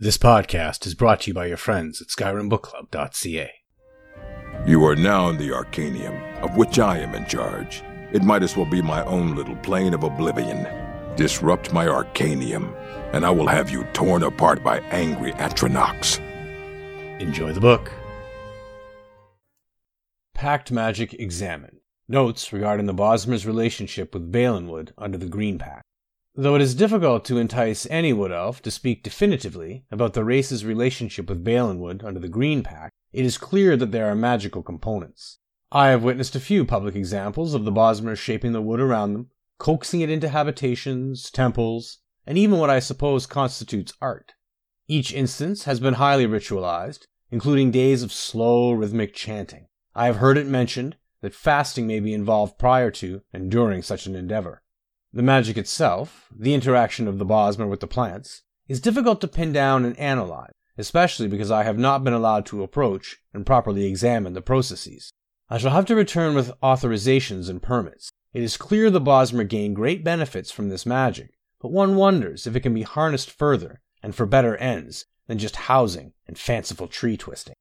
This podcast is brought to you by your friends at SkyrimBookClub.ca. You are now in the Arcanaeum, of which I am in charge. It might as well be my own little plane of oblivion. Disrupt my Arcanaeum, and I will have you torn apart by angry Atronachs. Enjoy the book. Pact Magic Examined. Notes regarding the Bosmer's relationship with Valenwood under the Green Pact. Though it is difficult to entice any Wood Elf to speak definitively about the race's relationship with Valenwood under the Green Pact, it is clear that there are magical components. I have witnessed a few public examples of the Bosmer shaping the wood around them, coaxing it into habitations, temples, and even what I suppose constitutes art. Each instance has been highly ritualized, including days of slow, rhythmic chanting. I have heard it mentioned that fasting may be involved prior to and during such an endeavor. The magic itself, the interaction of the Bosmer with the plants, is difficult to pin down and analyze, especially because I have not been allowed to approach and properly examine the processes. I shall have to return with authorizations and permits. It is clear the Bosmer gain great benefits from this magic, but one wonders if it can be harnessed further and for better ends than just housing and fanciful tree twisting.